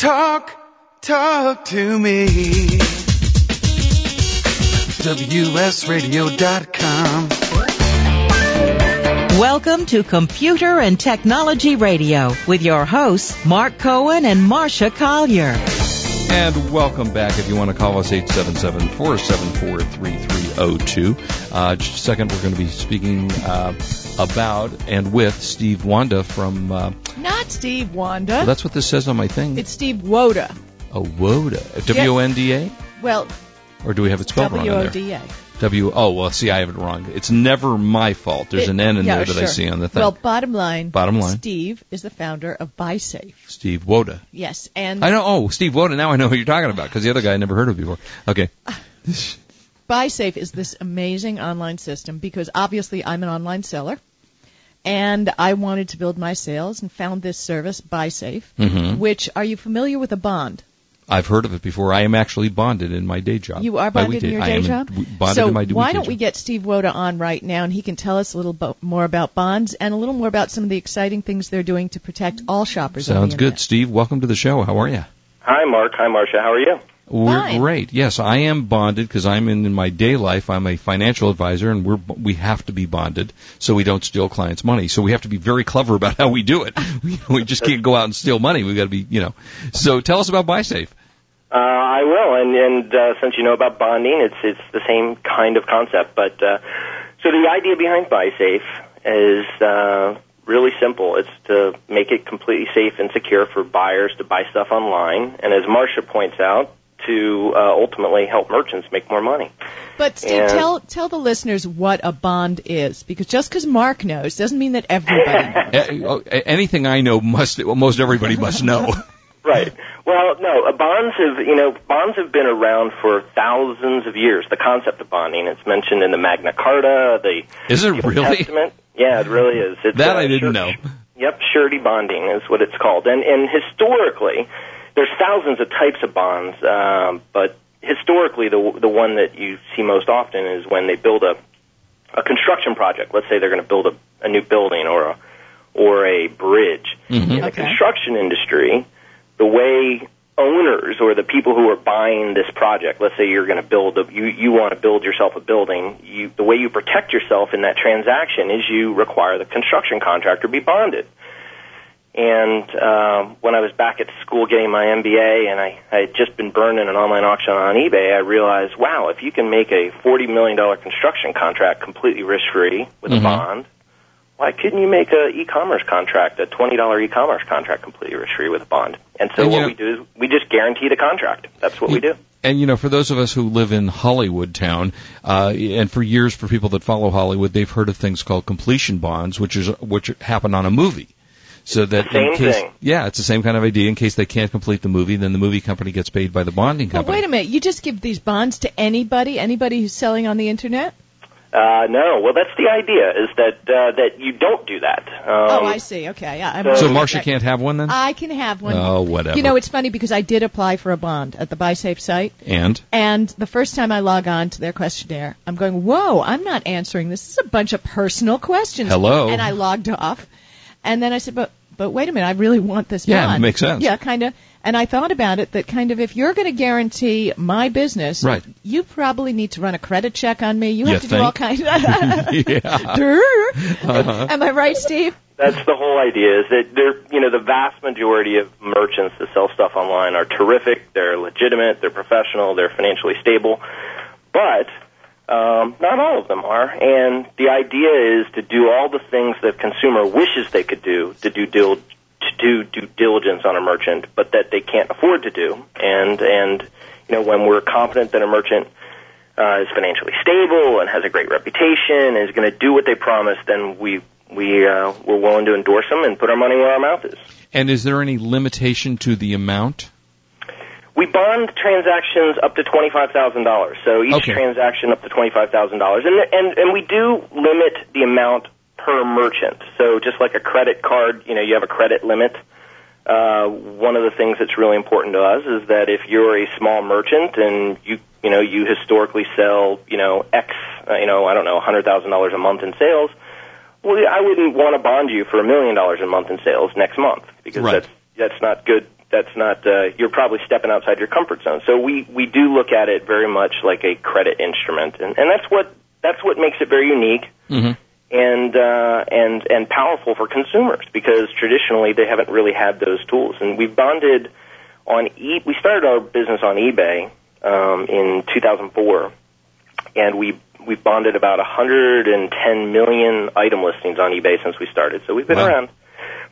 Talk, talk to me. WSRadio.com. Welcome to Computer and Technology Radio with your hosts, Marc Cohen and Marsha Collier. And welcome back. If you want to call us, 877-474-3302. Uh, just a second, we're going to be speaking uh, about and with Steve Wanda from... Uh, Not Steve Wanda. well, that's what this says on my thing. it's Steve Woda. a WODA. W-O-N-D-A? Well, Or do we have it spelled wrong in there? W-O-D-A. W. Oh, well, see, I have it wrong. It's never my fault. There's It- an N in yeah, there that I see on the thing. Well, bottom line. Bottom line. Steve is the founder of BuySafe. Steve Woda. Yes, and I know. Oh, Steve Woda. Now I know who you're talking about because the other guy I never heard of before. Okay. BuySafe is this amazing online system because obviously I'm an online seller. And I wanted to build my sales and found this service, BuySafe, Mhm. which are you familiar with a bond? I've heard of it before. I am actually bonded in my day job. You are My bonded in weekday- your I day am job? bonded so in my why don't we get Steve Woda on right now and he can tell us a little bo- more about bonds and a little more about some of the exciting things they're doing to protect all shoppers on Sounds the good. internet. Steve, welcome to the show. How are you? Hi, Marc. Hi, Marsha. How are you? We're Fine. great. Yes, I am bonded because I'm in, in my day life. I'm a financial advisor, and we're we have to be bonded so we don't steal clients' money. So we have to be very clever about how we do it. We, we just can't go out and steal money. We've got to be, you know. So tell us about BuySafe. Uh, I will, and and uh, since you know about bonding, it's it's the same kind of concept. But uh, so the idea behind BuySafe is uh, really simple. It's to make it completely safe and secure for buyers to buy stuff online, and as Marsha points out, to uh, ultimately help merchants make more money. But Steve, And- tell tell the listeners what a bond is, because just because Marc knows doesn't mean that everybody knows. A- oh, a- Anything I know must well, most everybody must know. Right. Well, no, uh, bonds have, you know, bonds have been around for thousands of years. The concept of bonding, it's mentioned in the Magna Carta, the Is it really? Testament. Yeah, it really is. It's, That I didn't sure- know. Yep, surety bonding is what it's called. And and historically, there's thousands of types of bonds, um, but historically, the the one that you see most often is when they build a a construction project. Let's say they're going to build a, a new building or a or a bridge. Mhm. In the Okay. construction industry, the way owners or the people who are buying this project, let's say you're going to build a, you you want to build yourself a building, you the way you protect yourself in that transaction is you require the construction contractor be bonded. And um, when I was back at school getting my MBA, and I, I had just been burned in an online auction on eBay, I realized, wow, if you can make a forty million dollar construction contract completely risk free with Mhm. a bond, why couldn't you make a e-commerce contract, a twenty dollar e-commerce contract, completely risk free with a bond? And so And, what know- we do is we just guarantee the contract. That's what we do. And you know, for those of us who live in Hollywood town, uh, and for years for people that follow Hollywood, they've heard of things called completion bonds, which is which happen on a movie. So that in case, thing. yeah, it's the same kind of idea. In case they can't complete the movie, then the movie company gets paid by the bonding But company. wait a minute, you just give these bonds to anybody, anybody who's selling on the internet? Uh, no, well, that's the idea is that uh, that you don't do that. Um, oh, I see. Okay, yeah. I'm so So Marsha can't have one then? I can have one. Oh, whatever. You know, it's funny because I did apply for a bond at the BuySafe site, and and the first time I log on to their questionnaire, I'm going, "Whoa, I'm not answering this. This is a bunch of personal questions." Hello. And I logged off, and then I said, "But, but wait a minute, I really want this Yeah, bond." it makes sense. Yeah, kind of. And I thought about it that kind of if you're going to guarantee my business, Right. you probably need to run a credit check on me. You You have to do all think? kinds. Of yeah, Durr. Uh-huh. Am I right, Steve? That's the whole idea. Is that they're you know the vast majority of merchants that sell stuff online are terrific. They're legitimate. They're professional. They're financially stable, but um, not all of them are. And the idea is to do all the things that consumer wishes they could do to do dil- to do due diligence on a merchant, but that they can't afford to do. And and you know when we're confident that a merchant uh, is financially stable and has a great reputation and is going to do what they promise, then we we uh, we're willing to endorse them and put our money where our mouth is. and is there any limitation to the amount? We bond transactions up to twenty five thousand dollars. So each Okay. transaction up to twenty five thousand dollars, and and and we do limit the amount per merchant. So just like a credit card, you know, you have a credit limit. Uh, one of the things that's really important to us is that if you're a small merchant and you you know you historically sell you know X uh, you know I don't know hundred thousand dollars a month in sales, well I wouldn't want to bond you for a million dollars a month in sales next month because Right. that's that's not good that's not uh, you're probably stepping outside your comfort zone. So we we do look at it very much like a credit instrument, and and that's what that's what makes it very unique. Mm-hmm. And uh, and and powerful for consumers because traditionally they haven't really had those tools. And we've bonded on e- we started our business on eBay um, in 2004, and we we've bonded about 110 million item listings on eBay since we started. So we've been Wow. around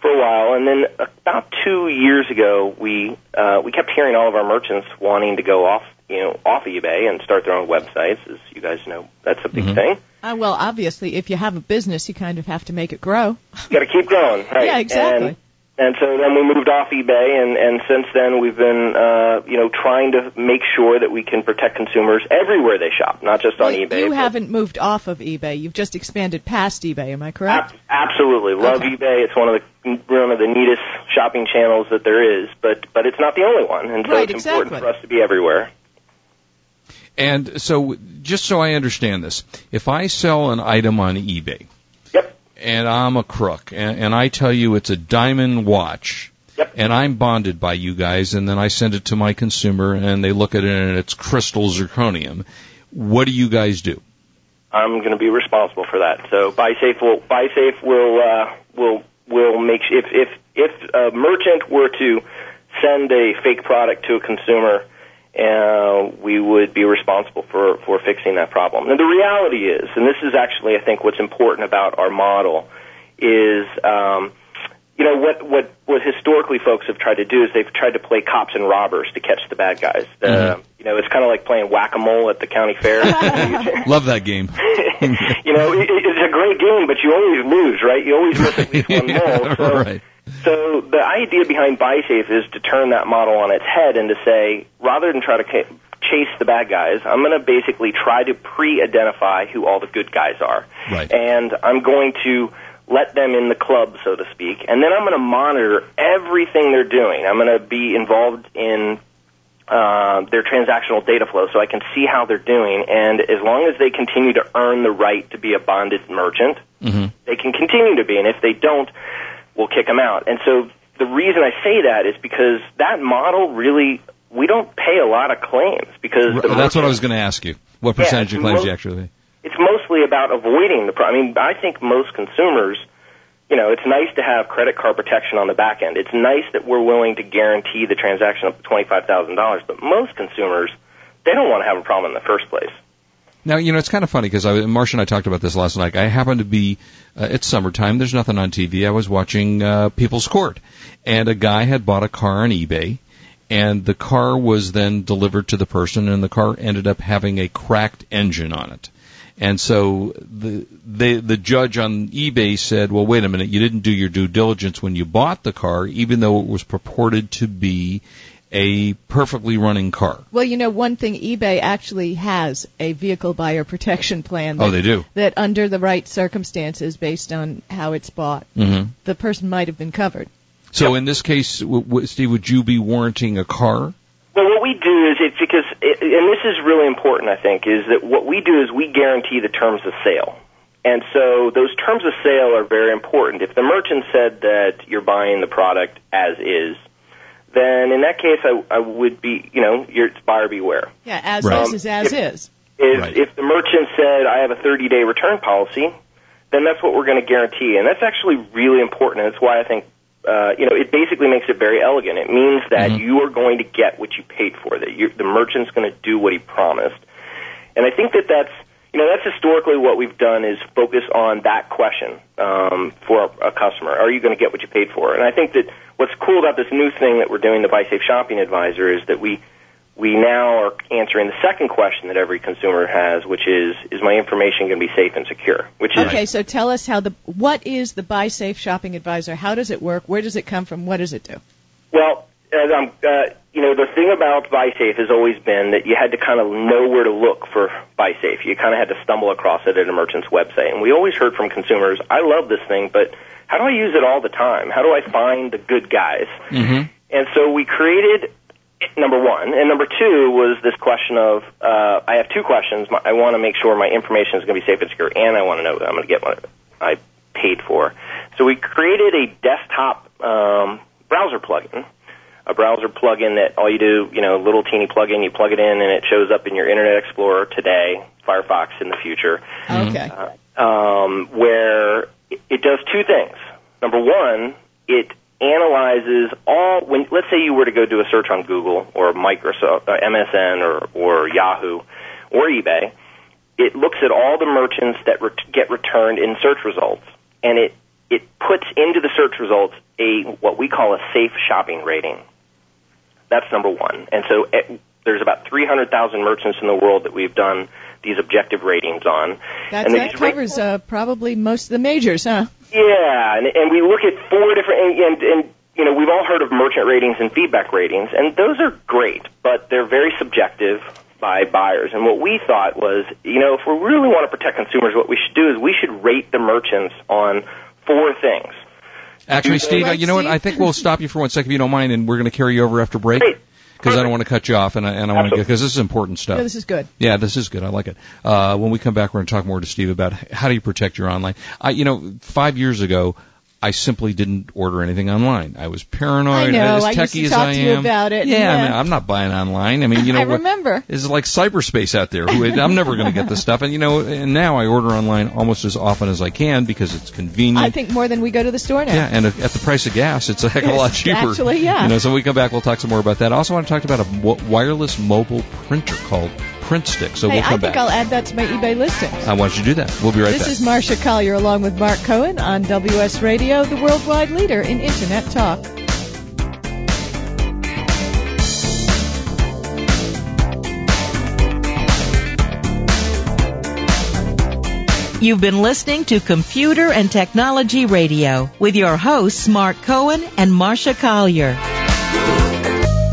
for a while, and then about two years ago, we uh, we kept hearing all of our merchants wanting to go off, you know, off of eBay and start their own websites. As you guys know, that's a big Mhm. thing. Uh, well, obviously, if you have a business, you kind of have to make it grow. You got to keep growing, right? Yeah, exactly. And, and so then we moved off eBay, and and since then we've been, uh, you know, trying to make sure that we can protect consumers everywhere they shop, not just on Well, eBay. you haven't moved off of eBay. You've just expanded past eBay. Am I correct? Ab- absolutely, love Okay. eBay. It's one of the one of the neatest shopping channels that there is, but but it's not the only one, and so Right, it's important for us to be everywhere. And so, just so I understand this, if I sell an item on eBay, Yep. And I'm a crook, and, and I tell you it's a diamond watch, Yep. and I'm bonded by you guys, and then I send it to my consumer, and they look at it and it's crystal zirconium, what do you guys do? I'm going to be responsible for that. So BuySafe will BuySafe will uh, will will make if if if a merchant were to send a fake product to a consumer, uh, we would be responsible for for fixing that problem. And the reality is, and this is actually I think what's important about our model is. Um, you know what what what historically folks have tried to do is they've tried to play cops and robbers to catch the bad guys. Uh, Mhm. you know, it's kind of like playing whack a mole at the county fair. Love that game. you know, it, it's a great game, but you always lose, right? You always miss at least one mole. So, right. So the idea behind BuySafe is to turn that model on its head and to say, rather than try to ca- chase the bad guys, I'm going to basically try to pre-identify who all the good guys are, Right. and I'm going to let them in the club, so to speak, and then I'm going to monitor everything they're doing. I'm going to be involved in uh, their transactional data flow so I can see how they're doing. And as long as they continue to earn the right to be a bonded merchant, hmm they can continue to be. And if they don't, we'll kick them out. And so the reason I say that is because that model really, we don't pay a lot of claims because That's what I was going to ask you. What Yeah, percentage of claims most- you actually pay? it's mostly about avoiding the problem. I mean, I think most consumers, you know, it's nice to have credit card protection on the back end. It's nice that we're willing to guarantee the transaction up to $25,000, but most consumers, they don't want to have a problem in the first place. Now, you know, it's kind of funny because I, Marsha and I talked about this last night. I happened to be, uh, it's summertime, there's nothing on TV. I was watching, uh, People's Court. And a guy had bought a car on eBay. And the car was then delivered to the person and the car ended up having a cracked engine on it. And so the, the, the judge on eBay said, well, wait a minute, you didn't do your due diligence when you bought the car, even though it was purported to be a perfectly running car. Well, you know, one thing eBay actually has a vehicle buyer protection plan. That, Oh, they do. That under the right circumstances, based on how it's bought, hmm the person might have been covered. So in this case, w- w- Steve, would you be warranting a car? Well, what we do is it's because, and this is really important, I think, is that what we do is we guarantee the terms of sale. And so those terms of sale are very important. If the merchant said that you're buying the product as is, then in that case, I, I would be, you know, you're, it's buyer beware. Yeah, as Right. is is as If- is. If, Right. if the merchant said, I have a 30 day return policy, then that's what we're going to guarantee. And that's actually really important. And that's why I think, uh, you know, it basically makes it very elegant. It means that Mhm. you are going to get what you paid for, that you the merchant's going to do what he promised. And I think that that's, you know, that's historically what we've done is focus on that question um, for a, customer. Are you going to get what you paid for? And I think that what's cool about this new thing that we're doing, the BuySafe Shopping Advisor, is that we we now are answering the second question that every consumer has, which is, is my information going to be safe and secure? Which is, Okay, so tell us how the what is the Buy Safe Shopping Advisor? How does it work? Where does it come from? What does it do? well, as I'm, uh, you know, the thing about BuySafe has always been that you had to kind of know where to look for BuySafe. You kind of had to stumble across it at a merchant's website. And we always heard from consumers, I love this thing, but how do I use it all the time? How do I find the good guys? Mm-hmm. And so we created number one, and number two was this question of uh, I have two questions. I want to make sure my information is going to be safe and secure, and I want to know that I'm going to get what I paid for. So we created a desktop um, browser plugin a browser plugin that all you do, you know, a little teeny plugin, you plug it in and it shows up in your Internet Explorer today, Firefox in the future. Okay. Uh, um, where it- does two things. Number one, it analyzes all. When let's say you were to go do a search on Google or Microsoft, uh, MSN, or or Yahoo, or eBay, it looks at all the merchants that ret- get returned in search results, and it it puts into the search results a what we call a safe shopping rating. That's number one. And so eh, there's about 300,000 merchants in the world that we've done these objective ratings on. That, and that these ra- covers uh, probably most of the majors, huh? yeah, and, and we look at four different, and, and, and you know, we've all heard of merchant ratings and feedback ratings, and those are great, but they're very subjective by buyers. And what we thought was, you know, if we really want to protect consumers, what we should do is we should rate the merchants on four things. Actually, Steve, uh, Right, you know what? I think we'll stop you for one second if you don't mind, and we're going to carry you over after break. Great. Because I don't want to cut you off, and I, and I want to get because this is important stuff. Yeah, this is good. Yeah, this is good. I like it. Uh, when we come back, we're going to talk more to Steve about how do you protect your online. I, you know, five years ago, I simply didn't order anything online. I was paranoid. I know. As I used techie to as talk I to you am. about it, Yeah, I mean, I'm not buying online. I mean, you know, I what- remember. It's like cyberspace out there. Who I'm never going to get this stuff, and you know, and now I order online almost as often as I can because it's convenient. I think more than we go to the store now. Yeah, and at at the price of gas, it's a heck of a lot cheaper. actually, yeah. You know, so when we come back, we'll talk some more about that. I also want to talk about a wireless mobile printer called PrintStik. So hey, we'll come I think back. I'll add that to my eBay listings. I want you to do that. We'll be right this back. This is Marsha Collier along with Marc Cohen on WS Radio, the worldwide leader in Internet talk. You've been listening to Computer and Technology Radio with your hosts Marc Cohen and Marsha Collier.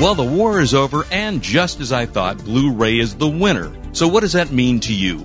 Well, the war is over, and just as I thought, Blu-ray is the winner. So what does that mean to you?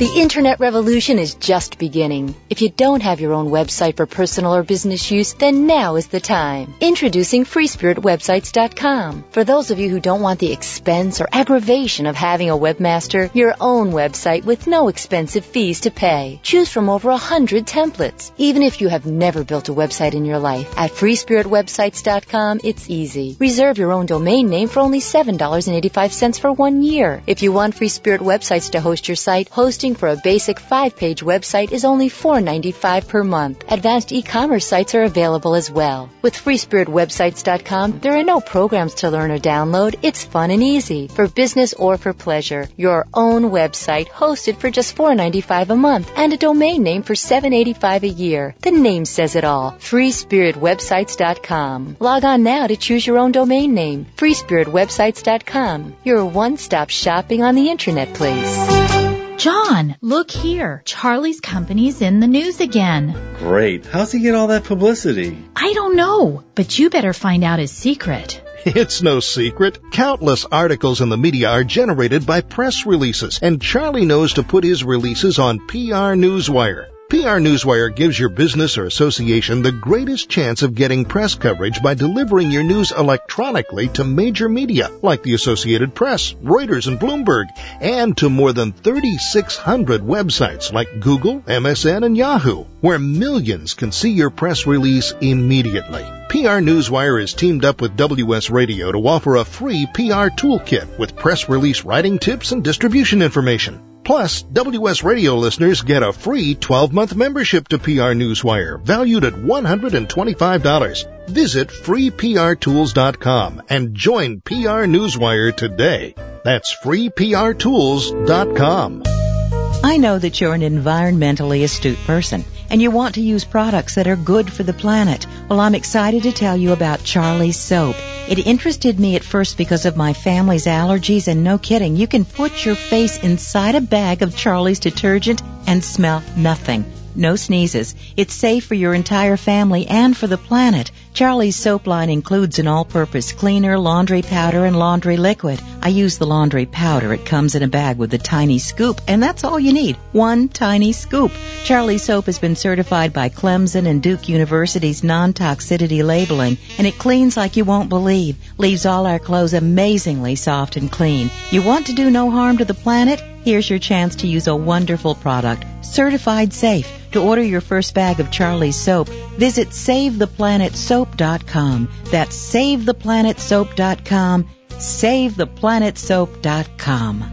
The internet revolution is just beginning. If you don't have your own website for personal or business use, then now is the time. Introducing FreeSpiritWebsites.com. For those of you who don't want the expense or aggravation of having a webmaster, your own website with no expensive fees to pay. Choose from over a hundred templates. Even if you have never built a website in your life, at FreeSpiritWebsites.com, it's easy. Reserve your own domain name for only $7.85 for one year. If you want Free Spirit Websites to host your site, hosting for a basic five-page website is only $4.95 per month. Advanced e-commerce sites are available as well. With FreeSpiritWebsites.com, there are no programs to learn or download. It's fun and easy for business or for pleasure. Your own website hosted for just $4.95 a month and a domain name for $7.85 a year. The name says it all. FreeSpiritWebsites.com. Log on now to choose your own domain name. FreeSpiritWebsites.com. Your one-stop shopping on the internet place. John, look here. Charlie's company's in the news again. Great. How's he get all that publicity? I don't know, but you better find out his secret. It's no secret. Countless articles in the media are generated by press releases, and Charlie knows to put his releases on PR Newswire. PR Newswire gives your business or association the greatest chance of getting press coverage by delivering your news electronically to major media like the Associated Press, Reuters, and Bloomberg, and to more than 3,600 websites like Google, MSN, and Yahoo, where millions can see your press release immediately. PR Newswire is teamed up with WS Radio to offer a free PR toolkit with press release writing tips and distribution information. Plus, WS Radio listeners get a free 12-month membership to PR Newswire, valued at $125. Visit freeprtools.com and join PR Newswire today. That's freeprtools.com. I know that you're an environmentally astute person and you want to use products that are good for the planet. Well, I'm excited to tell you about Charlie's soap. It interested me at first because of my family's allergies and no kidding, you can put your face inside a bag of Charlie's detergent and smell nothing. No sneezes. It's safe for your entire family and for the planet. Charlie's soap line includes an all-purpose cleaner, laundry powder, and laundry liquid. I use the laundry powder. It comes in a bag with a tiny scoop, and that's all you need. One tiny scoop. Charlie's soap has been certified by Clemson and Duke University's non-toxicity labeling, and it cleans like you won't believe. Leaves all our clothes amazingly soft and clean. You want to do no harm to the planet? Here's your chance to use a wonderful product, certified safe. To order your first bag of Charlie's soap, visit SaveThePlanetSoap.com. That's SaveThePlanetSoap.com. SaveThePlanetSoap.com.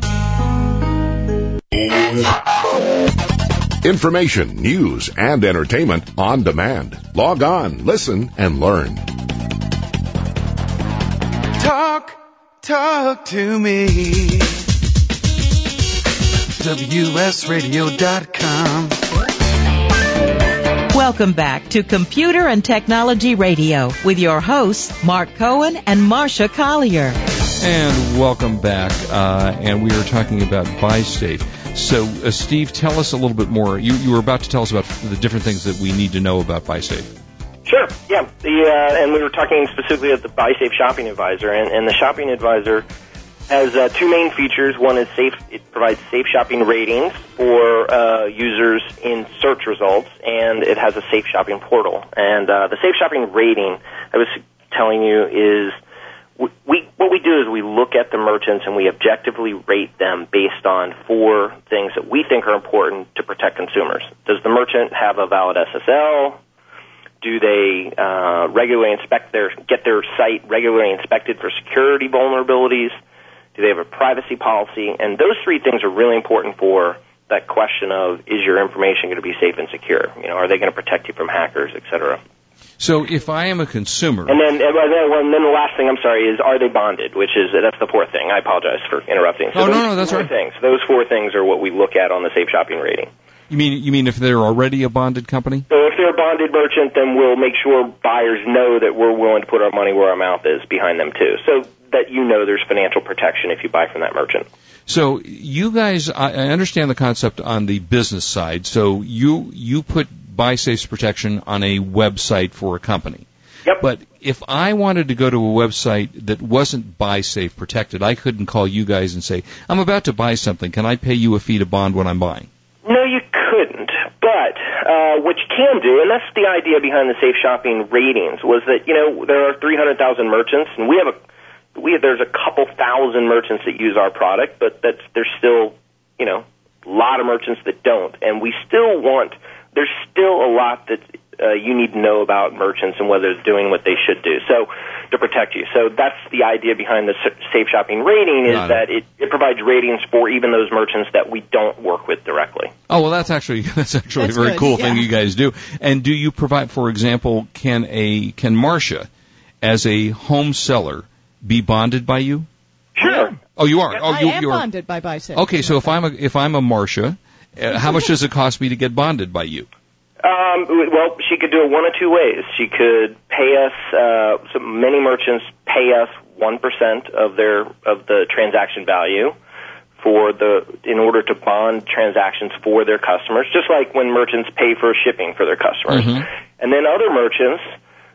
Information, news, and entertainment on demand. Log on, listen, and learn. Talk, talk to me. WSRadio.com. Welcome back to Computer and Technology Radio with your hosts, Marc Cohen and Marsha Collier. And welcome back. Uh, and we are talking about BuySafe. So, uh, Steve, tell us a little bit more. You, you were about to tell us about the different things that we need to know about BuySafe. Sure. Yeah. The uh, and we were talking specifically at the BuySafe Shopping Advisor, and, and the Shopping Advisor has uh, two main features. One is safe; it provides safe shopping ratings for uh, users in search results, and it has a safe shopping portal. And uh, the safe shopping rating, I was telling you, is we, we what we do is we look at the merchants and we objectively rate them based on four things that we think are important to protect consumers. Does the merchant have a valid SSL? Do they uh, regularly inspect their get their site regularly inspected for security vulnerabilities? Do they have a privacy policy? And those three things are really important for that question of is your information going to be safe and secure? You know, are they going to protect you from hackers, et cetera? So, if I am a consumer, And then, and then, well, and then the last thing I'm sorry is are they bonded? Which is that's the fourth thing. I apologize for interrupting. So Oh, no, those no, that's four right. things. Those four things are what we look at on the safe shopping rating. You mean you mean if they're already a bonded company? So if they're a bonded merchant, then we'll make sure buyers know that we're willing to put our money where our mouth is behind them too. So that you know there's financial protection if you buy from that merchant. So you guys, I understand the concept on the business side. So you you put buy BuySafe's protection on a website for a company. Yep. But if I wanted to go to a website that wasn't BuySafe protected, I couldn't call you guys and say, "I'm about to buy something. Can I pay you a fee to bond what I'm buying?" No, you. But uh, what you can do, and that's the idea behind the safe shopping ratings, was that you know there are 300,000 merchants, and we have a we have, there's a couple thousand merchants that use our product, but that's there's still you know a lot of merchants that don't, and we still want there's still a lot that uh, you need to know about merchants and whether they're doing what they should do. So to protect you. So that's the idea behind the safe shopping rating is Got that it, it provides ratings for even those merchants that we don't work with directly. Oh well, that's actually that's actually That's a very good, cool thing you guys do. And do you provide, for example, can a can Marsha, as a home seller, be bonded by you? Sure. Oh, you are. Oh, I am you are. bonded by BuySafe. Okay, so if I'm a if I'm a Marsha, uh, how much does it cost me to get bonded by you? Um, well, she could do it one of two ways. She could pay us. Uh, so many merchants pay us one percent of their of the transaction value for the in order to bond transactions for their customers, just like when merchants pay for shipping for their customers. And then other merchants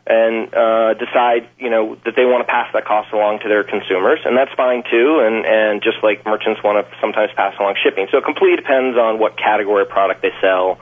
and uh, decide, you know, that they want to pass that cost along to their consumers, and that's fine too. And and just like merchants want to sometimes pass along shipping, so it completely depends on what category of product they sell,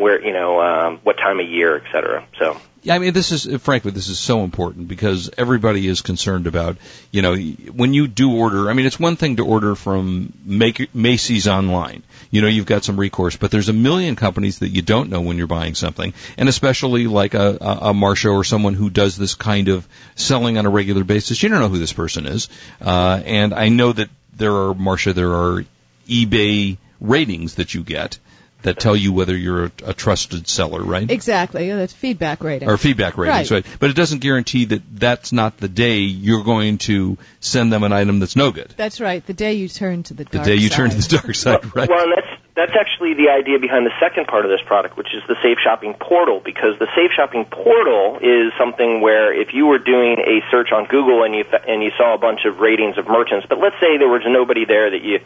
where you know, um, what time of year, et cetera. So. Yeah, I mean, this is frankly, this is so important because everybody is concerned about, you know, when you do order. I mean, it's one thing to order from Make- Macy's online. You know, you've got some recourse, but there's a million companies that you don't know when you're buying something, and especially like a, a, a Marsha or someone who does this kind of selling on a regular basis. You don't know who this person is, uh, and I know that there are Marsha, there are eBay ratings that you get that tell you whether you're a, a trusted seller, right? Exactly. Yeah, That's feedback rating. or feedback ratings, right. But it doesn't guarantee that that's not the day you're going to send them an item that's no good. That's right. The day you turn to the The dark day you side. turn to the dark side, right? Well, and that's that's actually the idea behind the second part of this product, which is the Safe Shopping Portal, because the Safe Shopping Portal is something where if you were doing a search on Google and you and you saw a bunch of ratings of merchants, but let's say there was nobody there that you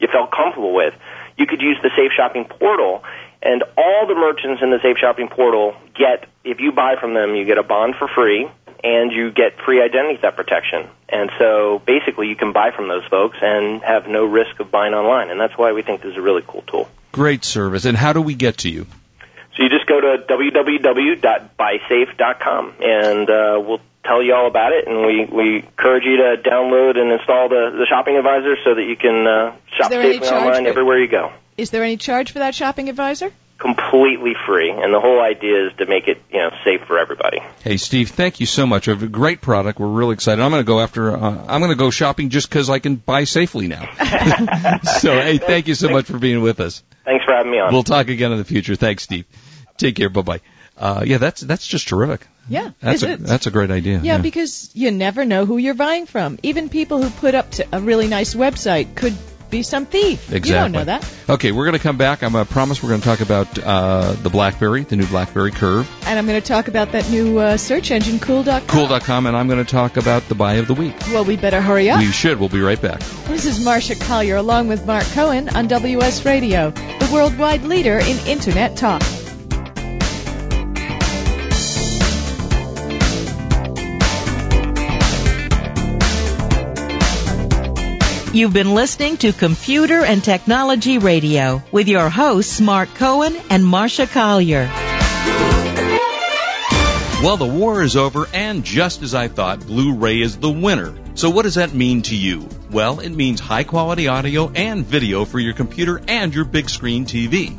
you felt comfortable with, you could use the Safe Shopping Portal. And all the merchants in the Safe Shopping Portal get, if you buy from them, you get a bond for free, and you get free identity theft protection. And so basically you can buy from those folks and have no risk of buying online. And that's why we think this is a really cool tool. Great service. And how do we get to you? So you just go to www.buysafe.com and uh, we'll tell you all about it. And we, we encourage you to download and install the, the shopping advisor so that you can uh, shop there safely online for- everywhere you go. Is there any charge for that shopping advisor? Completely free. And the whole idea is to make it you know safe for everybody. Hey, Steve, thank you so much. A great product. We're really excited. I'm going to go after. Uh, I'm going to go shopping just because I can buy safely now. so, hey, thank you so much for being with us. Thanks for having me on. We'll talk again in the future. Thanks, Steve. Take care. Bye bye. Uh, yeah, that's that's just terrific. Yeah, That's a that's a great idea. Yeah, because you never know who you're buying from. Even people who put up to a really nice website could be some thief. Exactly. You don't know that. Okay, we're going to come back. I'm to promise we're going to talk about uh, the BlackBerry, the new BlackBerry Curve, And I'm going to talk about that new uh, search engine, Cuil.com. Cuil.com, and I'm going to talk about the buy of the week. Well, we better hurry up. We should. We'll be right back. This is Marsha Collier along with Marc Cohen on WS Radio, the worldwide leader in Internet talk. You've been listening to Computer and Technology Radio with your hosts Marc Cohen and Marsha Collier. Well, the war is over, and just as I thought, Blu-ray is the winner. So what does that mean to you? Well, it means high quality audio and video for your computer and your big screen TV.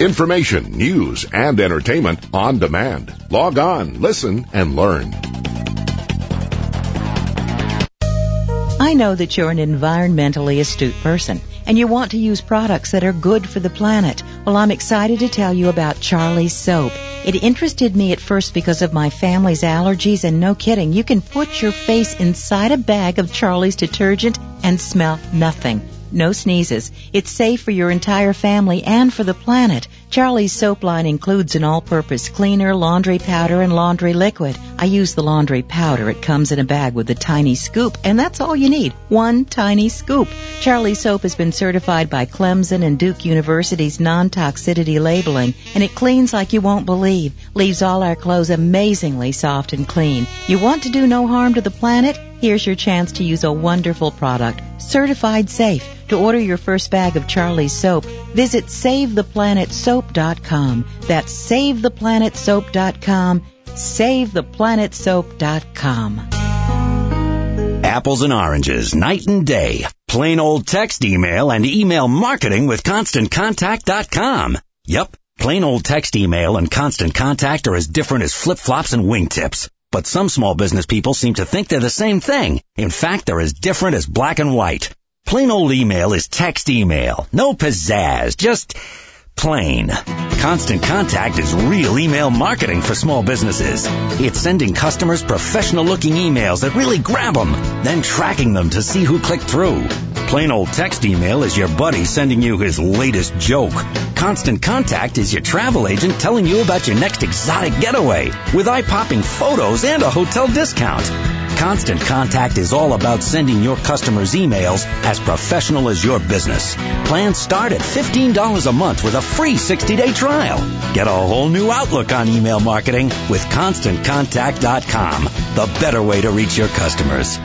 Information, news, and entertainment on demand. Log on, listen, and learn. I know that you're an environmentally astute person and you want to use products that are good for the planet. Well, I'm excited to tell you about Charlie's Soap. It interested me at first because of my family's allergies and no kidding, you can put your face inside a bag of Charlie's detergent and smell nothing. No sneezes. It's safe for your entire family and for the planet. Charlie's soap line includes an all-purpose cleaner, laundry powder, and laundry liquid. I use the laundry powder. It comes in a bag with a tiny scoop, and that's all you need. One tiny scoop. Charlie's soap has been certified by Clemson and Duke University's non-toxicity labeling, and it cleans like you won't believe. Leaves all our clothes amazingly soft and clean. You want to do no harm to the planet? Here's your chance to use a wonderful product, certified safe. To order your first bag of Charlie's soap, visit SaveThePlanetSoap.com. That's SaveThePlanetSoap.com. SaveThePlanetSoap.com. Apples and oranges, night and day. Plain old text email and email marketing with ConstantContact.com. Yep, plain old text email and Constant Contact are as different as flip-flops and wingtips. But some small business people seem to think they're the same thing. In fact, they're as different as black and white. Plain old email is text email. No pizzazz, just plain. Constant Contact is real email marketing for small businesses. It's sending customers professional looking emails that really grab them, then tracking them to see who clicked through. Plain old text email is your buddy sending you his latest joke. Constant Contact is your travel agent telling you about your next exotic getaway with eye-popping photos and a hotel discount. Constant Contact is all about sending your customers emails as professional as your business. Plans start at $15 a month with a free 60-day trial. Get a whole new outlook on email marketing with ConstantContact.com, the better way to reach your customers.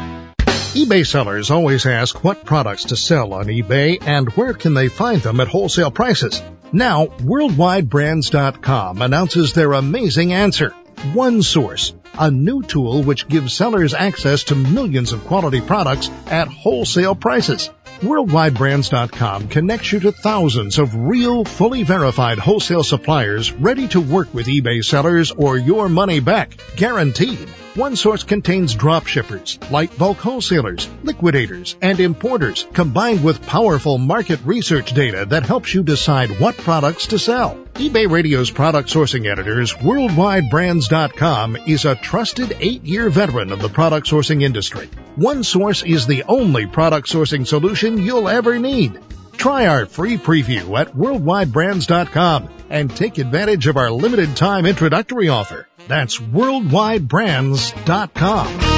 eBay sellers always ask what products to sell on eBay and where can they find them at wholesale prices. Now, WorldwideBrands.com announces their amazing answer. One Source, a new tool which gives sellers access to millions of quality products at wholesale prices. WorldwideBrands.com connects you to thousands of real, fully verified wholesale suppliers ready to work with eBay sellers or your money back, guaranteed. One source contains drop shippers, light bulk wholesalers, liquidators, and importers, combined with powerful market research data that helps you decide what products to sell. eBay Radio's product sourcing editors, WorldwideBrands.com, is a trusted eight-year veteran of the product sourcing industry. One source is the only product sourcing solution you'll ever need. Try our free preview at worldwidebrands.com and take advantage of our limited time introductory offer. That's worldwidebrands.com.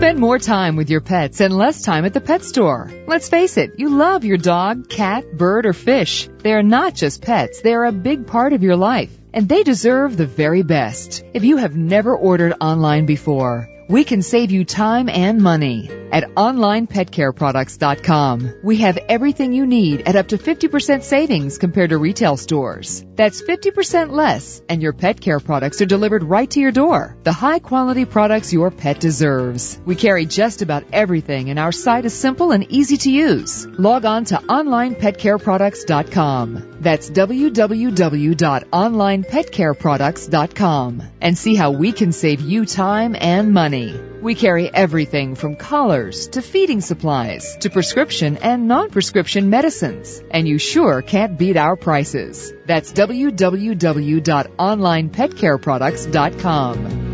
Spend more time with your pets and less time at the pet store. Let's face it, you love your dog, cat, bird, or fish. They are not just pets, they are a big part of your life. And they deserve the very best. If you have never ordered online before, we can save you time and money at onlinepetcareproducts.com. We have everything you need at up to 50% savings compared to retail stores. That's 50% less and your pet care products are delivered right to your door. The high quality products your pet deserves. We carry just about everything and our site is simple and easy to use. Log on to onlinepetcareproducts.com. That's www.onlinepetcareproducts.com and see how we can save you time and money. We carry everything from collars to feeding supplies to prescription and non-prescription medicines. And you sure can't beat our prices. That's www.onlinepetcareproducts.com.